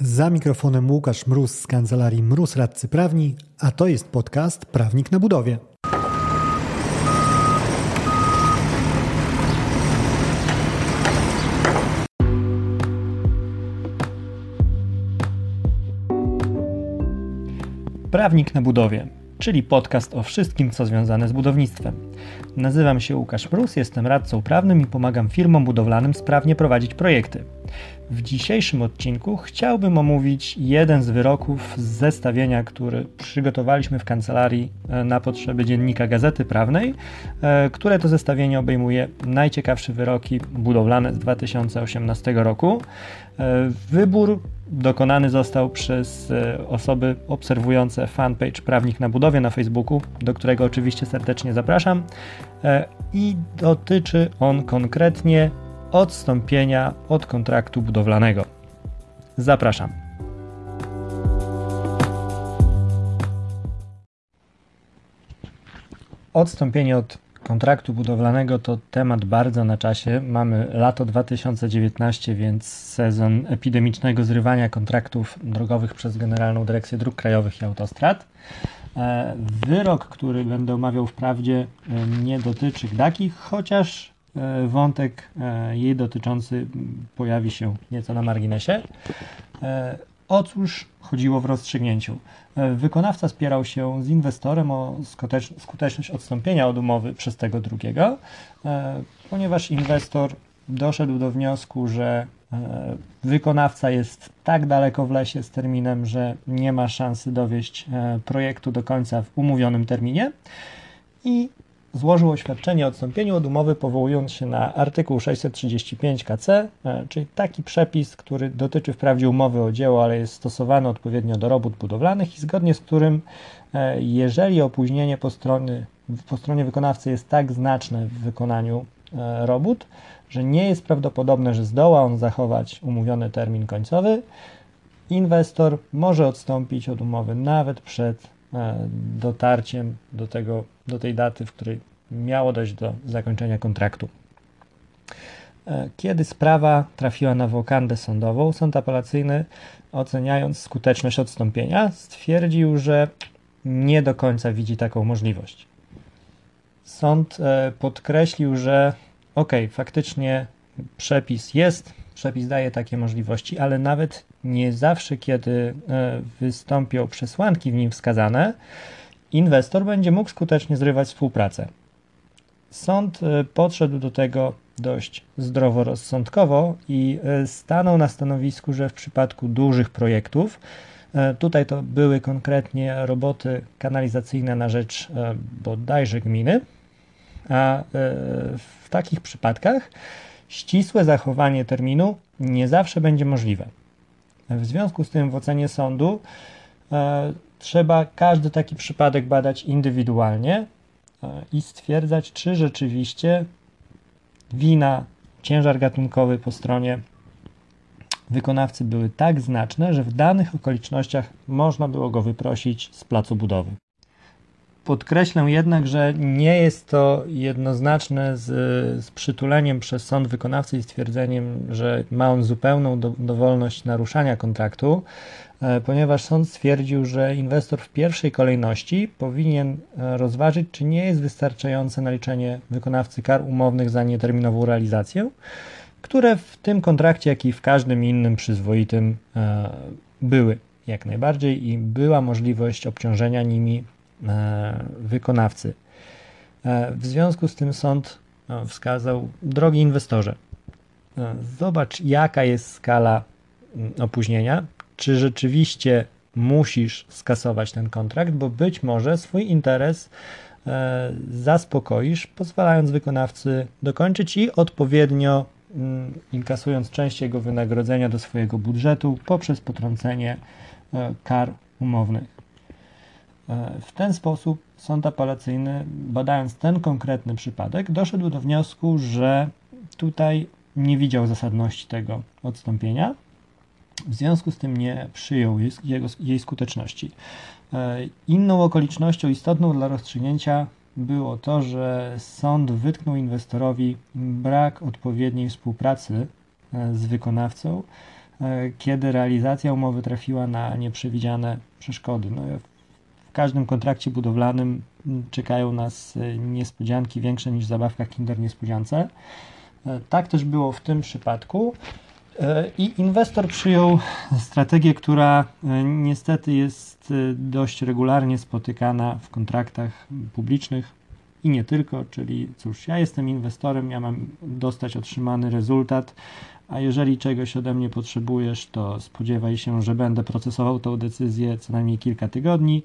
Za mikrofonem Łukasz Mróz z kancelarii Mróz Radcy Prawni, a to jest podcast Prawnik na Budowie. Prawnik na Budowie czyli podcast o wszystkim, co związane z budownictwem. Nazywam się Łukasz Prus, jestem radcą prawnym i pomagam firmom budowlanym sprawnie prowadzić projekty. W dzisiejszym odcinku chciałbym omówić jeden z wyroków z zestawienia, który przygotowaliśmy w kancelarii e, na potrzeby dziennika Gazety Prawnej, e, które to zestawienie obejmuje najciekawsze wyroki budowlane z 2018 roku. E, wybór dokonany został przez osoby obserwujące fanpage Prawnik na Budowie na Facebooku, do którego oczywiście serdecznie zapraszam. I dotyczy on konkretnie odstąpienia od kontraktu budowlanego. Zapraszam. Odstąpienie od kontraktu budowlanego to temat bardzo na czasie. Mamy lato 2019, więc sezon epidemicznego zrywania kontraktów drogowych przez Generalną Dyrekcję Dróg Krajowych i Autostrad. E, wyrok, który będę omawiał wprawdzie e, nie dotyczy Gdaki, chociaż wątek e, jej dotyczący pojawi się nieco na marginesie. E, o cóż chodziło w rozstrzygnięciu? Wykonawca spierał się z inwestorem o skuteczność odstąpienia od umowy przez tego drugiego, ponieważ inwestor doszedł do wniosku, że wykonawca jest tak daleko w lesie z terminem, że nie ma szansy dowieść projektu do końca w umówionym terminie i złożył oświadczenie o odstąpieniu od umowy powołując się na artykuł 635 KC, e, czyli taki przepis, który dotyczy wprawdzie umowy o dzieło, ale jest stosowany odpowiednio do robót budowlanych i zgodnie z którym e, jeżeli opóźnienie po, strony, po stronie wykonawcy jest tak znaczne w wykonaniu e, robót, że nie jest prawdopodobne, że zdoła on zachować umówiony termin końcowy, inwestor może odstąpić od umowy nawet przed dotarciem do, tego, do tej daty, w której miało dojść do zakończenia kontraktu. E, kiedy sprawa trafiła na wokandę sądową, sąd apelacyjny, oceniając skuteczność odstąpienia, stwierdził, że nie do końca widzi taką możliwość. Sąd e, podkreślił, że ok, faktycznie przepis jest, przepis daje takie możliwości, ale nawet nie zawsze, kiedy e, wystąpią przesłanki w nim wskazane, inwestor będzie mógł skutecznie zrywać współpracę. Sąd e, podszedł do tego dość zdroworozsądkowo i e, stanął na stanowisku, że w przypadku dużych projektów, tutaj to były konkretnie roboty kanalizacyjne na rzecz bodajże gminy, a w takich przypadkach ścisłe zachowanie terminu nie zawsze będzie możliwe. W związku z tym w ocenie sądu e, trzeba każdy taki przypadek badać indywidualnie e, i stwierdzać, czy rzeczywiście wina, ciężar gatunkowy po stronie wykonawcy były tak znaczne, że w danych okolicznościach można było go wyprosić z placu budowy. Podkreślę jednak, że nie jest to jednoznaczne z, z przytuleniem przez sąd wykonawcy i stwierdzeniem, że ma on zupełną do, dowolność naruszania kontraktu, e, ponieważ sąd stwierdził, że inwestor w pierwszej kolejności powinien e, rozważyć, czy nie jest wystarczające naliczenie wykonawcy kar umownych za nieterminową realizację, które w tym kontrakcie, jak i w każdym innym przyzwoitym e, były jak najbardziej i była możliwość obciążenia nimi wykonawcy. E, w związku z tym sąd e, wskazał, drogi inwestorze, zobacz jaka jest skala opóźnienia, czy rzeczywiście musisz skasować ten kontrakt, bo być może swój interes zaspokoisz, pozwalając wykonawcy dokończyć i odpowiednio inkasując część jego wynagrodzenia do swojego budżetu poprzez potrącenie kar umownych. E, w ten sposób sąd apelacyjny, badając ten konkretny przypadek, doszedł do wniosku, że tutaj nie widział zasadności tego odstąpienia, w związku z tym nie przyjął jej, jego, jej skuteczności. E, inną okolicznością istotną dla rozstrzygnięcia było to, że sąd wytknął inwestorowi brak odpowiedniej współpracy e, z wykonawcą kiedy realizacja umowy trafiła na nieprzewidziane przeszkody. No, każdym kontrakcie budowlanym czekają nas niespodzianki większe niż zabawka Kinder Niespodziance. Tak też było w tym przypadku. I inwestor przyjął strategię, która niestety jest dość regularnie spotykana w kontraktach publicznych i nie tylko, czyli cóż, ja jestem inwestorem, ja mam dostać otrzymany rezultat, a jeżeli czegoś ode mnie potrzebujesz, to spodziewaj się, że będę procesował tą decyzję co najmniej kilka tygodni,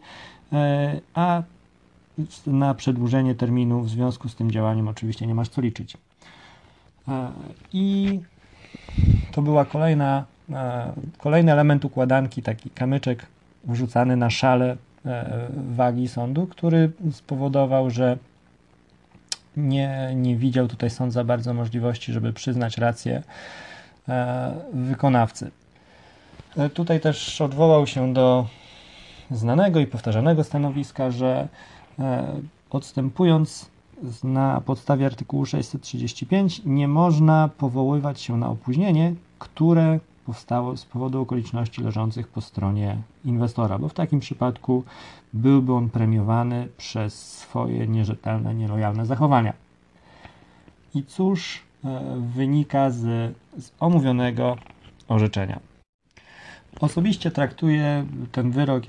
e, a na przedłużenie terminu w związku z tym działaniem oczywiście nie masz co liczyć. E, I to była kolejna, e, kolejny element układanki, taki kamyczek wrzucany na szale wagi sądu, który spowodował, że nie, nie widział tutaj sąd za bardzo możliwości, żeby przyznać rację wykonawcy. E, tutaj też odwołał się do znanego i powtarzanego stanowiska, że e, odstępując na podstawie artykułu 635 nie można powoływać się na opóźnienie, które powstało z powodu okoliczności leżących po stronie inwestora, bo w takim przypadku byłby on premiowany przez swoje nierzetelne, nielojalne zachowania. I cóż e, wynika z, z omówionego orzeczenia? Osobiście traktuję ten wyrok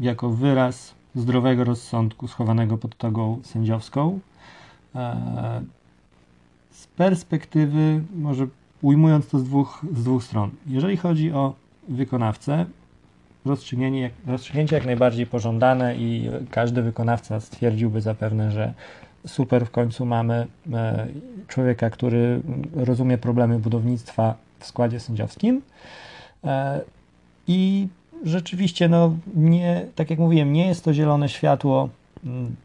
jako wyraz zdrowego rozsądku schowanego pod togą sędziowską. E, z perspektywy może ujmując to z dwóch, z dwóch stron. Jeżeli chodzi o wykonawcę, rozstrzygnięcie jak najbardziej pożądane i każdy wykonawca stwierdziłby zapewne, że super, w końcu mamy e, człowieka, który rozumie problemy budownictwa w składzie sędziowskim. E, I rzeczywiście, no, nie, tak jak mówiłem, nie jest to zielone światło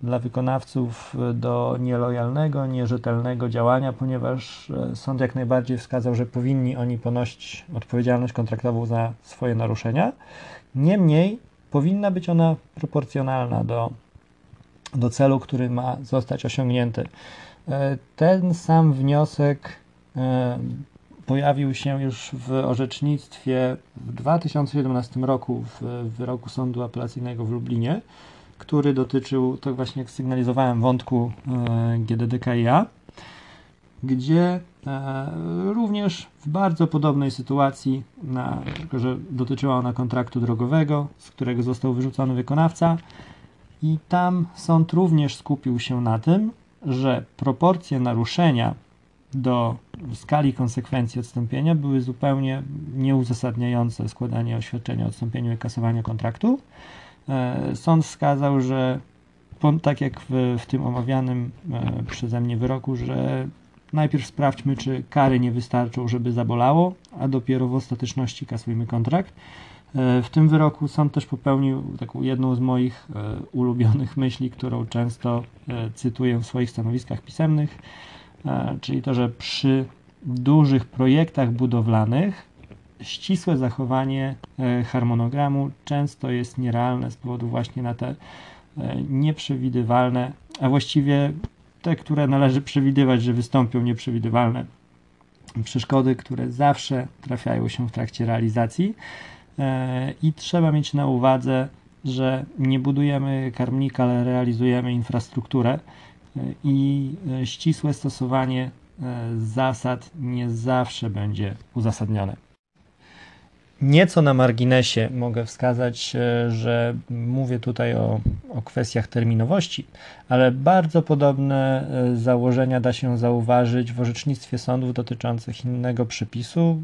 dla wykonawców do nielojalnego, nierzetelnego działania, ponieważ e, sąd jak najbardziej wskazał, że powinni oni ponosić odpowiedzialność kontraktową za swoje naruszenia. Niemniej powinna być ona proporcjonalna do, do celu, który ma zostać osiągnięty. E, ten sam wniosek e, pojawił się już w orzecznictwie w 2017 roku w wyroku Sądu Apelacyjnego w Lublinie który dotyczył, tak właśnie jak sygnalizowałem, wątku e, GDDKiA, gdzie również w bardzo podobnej sytuacji, na, tylko że dotyczyła ona kontraktu drogowego, z którego został wyrzucony wykonawca, i tam sąd również skupił się na tym, że proporcje naruszenia do skali konsekwencji odstąpienia były zupełnie nieuzasadniające składanie oświadczenia o odstąpieniu i kasowania kontraktu. E, sąd wskazał, że tak jak w, w tym omawianym e, przeze mnie wyroku, że najpierw sprawdźmy, czy kary nie wystarczą, żeby zabolało, a dopiero w ostateczności kasujmy kontrakt. E, w tym wyroku sąd też popełnił taką jedną z moich ulubionych myśli, którą często cytuję w swoich stanowiskach pisemnych, czyli to, że przy dużych projektach budowlanych ścisłe zachowanie e, harmonogramu często jest nierealne z powodu właśnie na te e, nieprzewidywalne, a właściwie te, które należy przewidywać, że wystąpią nieprzewidywalne przeszkody, które zawsze trafiają się w trakcie realizacji e, i trzeba mieć na uwadze, że nie budujemy karmnika, ale realizujemy infrastrukturę i ścisłe stosowanie zasad nie zawsze będzie uzasadnione. Nieco na marginesie mogę wskazać, e, że mówię tutaj o, o kwestiach terminowości, ale bardzo podobne e, założenia da się zauważyć w orzecznictwie sądów dotyczących innego przepisu,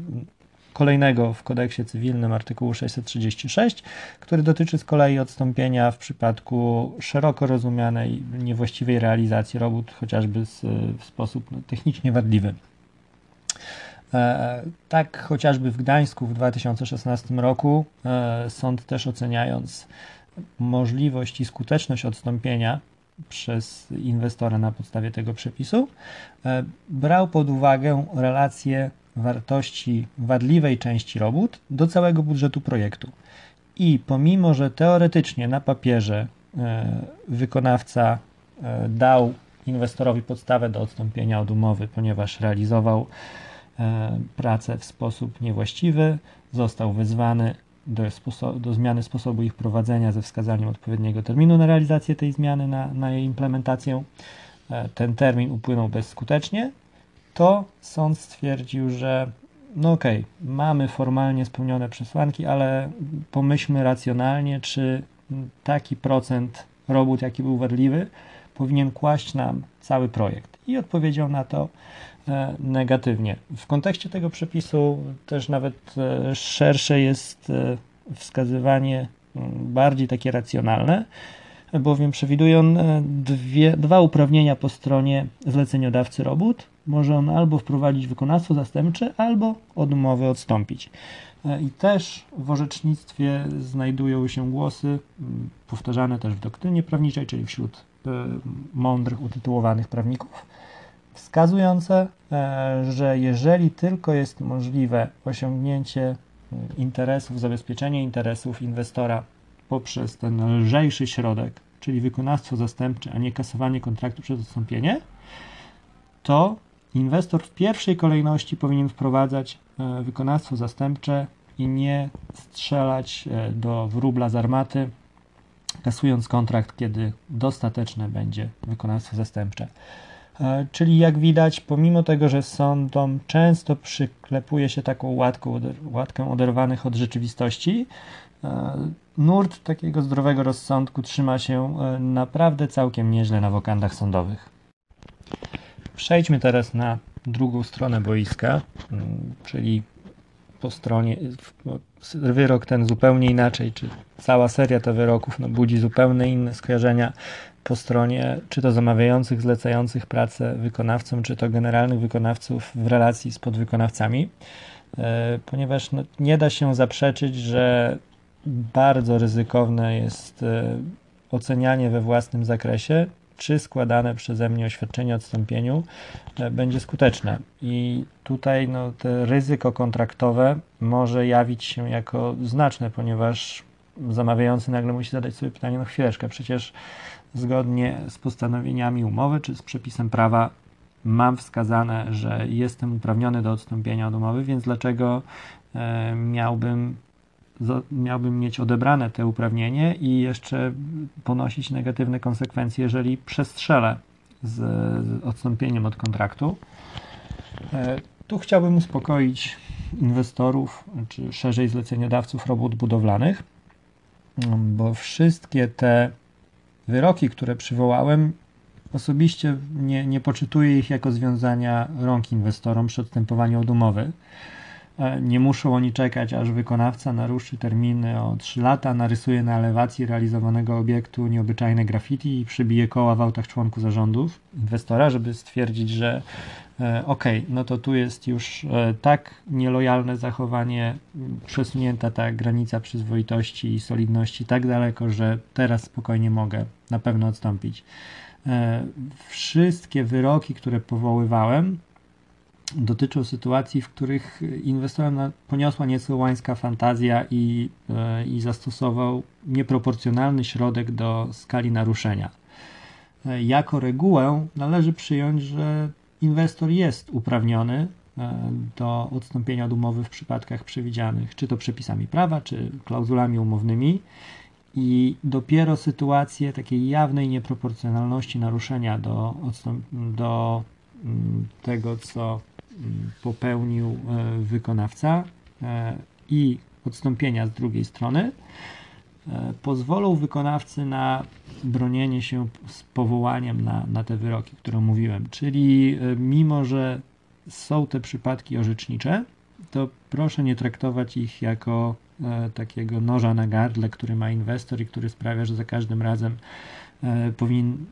kolejnego w kodeksie cywilnym artykułu 636, który dotyczy z kolei odstąpienia w przypadku szeroko rozumianej niewłaściwej realizacji robót, chociażby w sposób no, technicznie wadliwy. E, tak chociażby w Gdańsku w 2016 roku e, sąd też oceniając możliwość i skuteczność odstąpienia przez inwestora na podstawie tego przepisu, e, brał pod uwagę relację wartości wadliwej części robót do całego budżetu projektu. I pomimo, że teoretycznie na papierze wykonawca dał inwestorowi podstawę do odstąpienia od umowy, ponieważ realizował pracę w sposób niewłaściwy, został wezwany do, do, zmiany sposobu ich prowadzenia ze wskazaniem odpowiedniego terminu na realizację tej zmiany, na, na jej implementację. Ten termin upłynął bezskutecznie, to sąd stwierdził, że no okej, okay, mamy formalnie spełnione przesłanki, ale pomyślmy racjonalnie, czy taki procent robót, jaki był wadliwy, powinien kłaść nam cały projekt. I odpowiedział na to e, negatywnie. W kontekście tego przepisu też nawet e, szersze jest e, wskazywanie bardziej takie racjonalne, bowiem przewiduje on dwie, dwa uprawnienia po stronie zleceniodawcy robót. Może on albo wprowadzić wykonawstwo zastępcze, albo od umowy odstąpić. I też w orzecznictwie znajdują się głosy, powtarzane też w doktrynie prawniczej, czyli wśród mądrych, utytułowanych prawników, wskazujące, e, że jeżeli tylko jest możliwe osiągnięcie interesów, zabezpieczenie interesów inwestora poprzez ten lżejszy środek, czyli wykonawstwo zastępcze, a nie kasowanie kontraktu przez odstąpienie, to inwestor w pierwszej kolejności powinien wprowadzać wykonawstwo zastępcze i nie strzelać e, do wróbla z armaty, kasując kontrakt, kiedy dostateczne będzie wykonawstwo zastępcze. E, czyli jak widać, pomimo tego, że sądom często przyklepuje się taką łatką, łatkę oderwanych od rzeczywistości, e, nurt takiego zdrowego rozsądku trzyma się naprawdę całkiem nieźle na wokandach sądowych. Przejdźmy teraz na drugą stronę boiska, mm, czyli po stronie, wyrok ten zupełnie inaczej, czy cała seria tych wyroków no, budzi zupełnie inne skojarzenia po stronie czy to zamawiających, zlecających pracę wykonawcom, czy to generalnych wykonawców w relacji z podwykonawcami, e, ponieważ no, nie da się zaprzeczyć, że bardzo ryzykowne jest e, ocenianie we własnym zakresie czy składane przeze mnie oświadczenie o odstąpieniu e, będzie skuteczne. I tutaj no, to ryzyko kontraktowe może jawić się jako znaczne, ponieważ zamawiający nagle musi zadać sobie pytanie, no chwileczkę, przecież zgodnie z postanowieniami umowy czy z przepisem prawa mam wskazane, że jestem uprawniony do odstąpienia od umowy, więc dlaczego e, miałbym miałbym mieć odebrane te uprawnienie i jeszcze ponosić negatywne konsekwencje, jeżeli przestrzelę z, odstąpieniem od kontraktu. E, tu chciałbym uspokoić inwestorów, czy szerzej zleceniodawców robót budowlanych, bo wszystkie te wyroki, które przywołałem, osobiście nie, nie poczytuję ich jako związania rąk inwestorom przy odstępowaniu od umowy. E, nie muszą oni czekać, aż wykonawca naruszy terminy o 3 lata, narysuje na elewacji realizowanego obiektu nieobyczajne graffiti i przybije koła w autach członków zarządów inwestora, żeby stwierdzić, że e, ok, no to tu jest już e, tak nielojalne zachowanie, przesunięta ta granica przyzwoitości i solidności tak daleko, że teraz spokojnie mogę na pewno odstąpić. Wszystkie wyroki, które powoływałem, dotyczą sytuacji, w których inwestorem poniosła nieco łańska fantazja i, e, i zastosował nieproporcjonalny środek do skali naruszenia. E, jako regułę należy przyjąć, że inwestor jest uprawniony e, do odstąpienia od umowy w przypadkach przewidzianych, czy to przepisami prawa, czy klauzulami umownymi. I dopiero sytuacje takiej jawnej nieproporcjonalności naruszenia do, do mm, tego, co popełnił e, wykonawca e, i odstąpienia z drugiej strony e, pozwolą wykonawcy na bronienie się z powołaniem na, na te wyroki, które mówiłem. Czyli mimo, że są te przypadki orzecznicze, to proszę nie traktować ich jako takiego noża na gardle, który ma inwestor i który sprawia, że za każdym razem powinien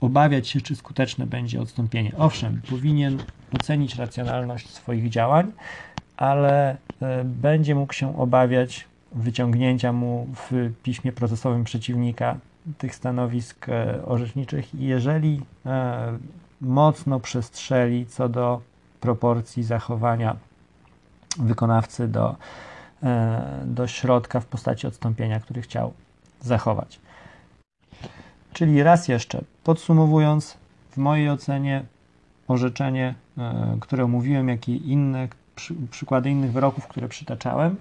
obawiać się, czy skuteczne będzie odstąpienie. Owszem, powinien ocenić racjonalność swoich działań, ale e, będzie mógł się obawiać wyciągnięcia mu w piśmie procesowym przeciwnika tych stanowisk e, orzeczniczych, jeżeli e, mocno przestrzeli co do proporcji zachowania wykonawcy do, do środka w postaci odstąpienia, który chciał zachować. Czyli raz jeszcze, podsumowując, w mojej ocenie orzeczenie, które omówiłem, jak i inne przy, przykłady innych wyroków, które przytaczałem,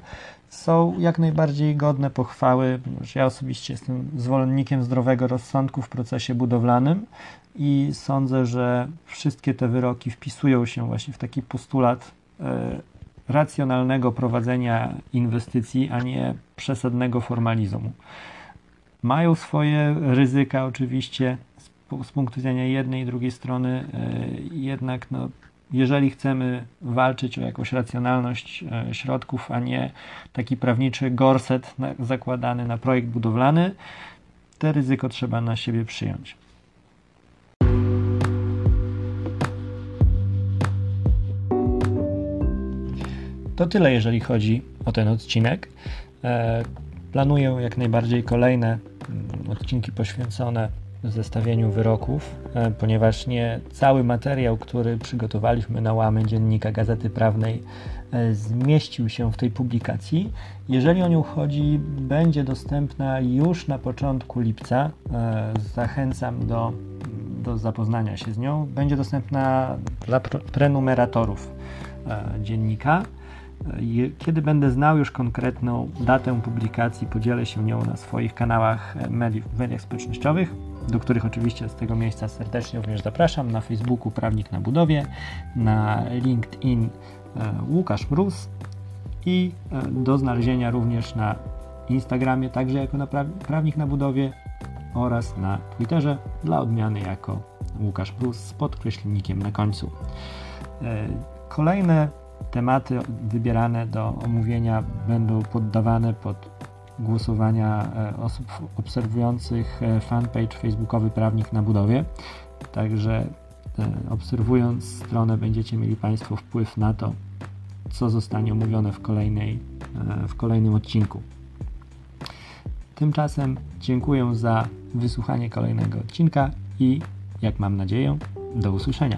są jak najbardziej godne pochwały, ponieważ ja osobiście jestem zwolennikiem zdrowego rozsądku w procesie budowlanym i sądzę, że wszystkie te wyroki wpisują się właśnie w taki postulat e, racjonalnego prowadzenia inwestycji, a nie przesadnego formalizmu. Mają swoje ryzyka oczywiście z, z punktu widzenia jednej i drugiej strony, e, jednak no, jeżeli chcemy walczyć o jakąś racjonalność e, środków, a nie taki prawniczy gorset zakładany na projekt budowlany, te ryzyko trzeba na siebie przyjąć. To tyle, jeżeli chodzi o ten odcinek. E, planuję jak najbardziej kolejne odcinki poświęcone zestawieniu wyroków, e, ponieważ nie cały materiał, który przygotowaliśmy na łamy Dziennika Gazety Prawnej e, zmieścił się w tej publikacji. Jeżeli o nią chodzi, będzie dostępna już na początku lipca. E, zachęcam do, do zapoznania się z nią. Będzie dostępna dla prenumeratorów dziennika. Kiedy będę znał już konkretną datę publikacji, podzielę się nią na swoich kanałach mediów, mediach społecznościowych do których oczywiście z tego miejsca serdecznie również zapraszam na Facebooku Prawnik na Budowie, na LinkedIn e, Łukasz Mróz i e, do znalezienia również na Instagramie, także jako na Prawnik na Budowie oraz na Twitterze dla odmiany jako Łukasz Prus z podkreślnikiem na końcu. E, kolejne tematy wybierane do omówienia będą poddawane pod głosowania e, osób obserwujących e, fanpage facebookowy Prawnik na Budowie. Także e, obserwując stronę będziecie mieli Państwo wpływ na to, co zostanie omówione w, kolejnej, w kolejnym odcinku. Tymczasem dziękuję za wysłuchanie kolejnego odcinka i, jak mam nadzieję, do usłyszenia.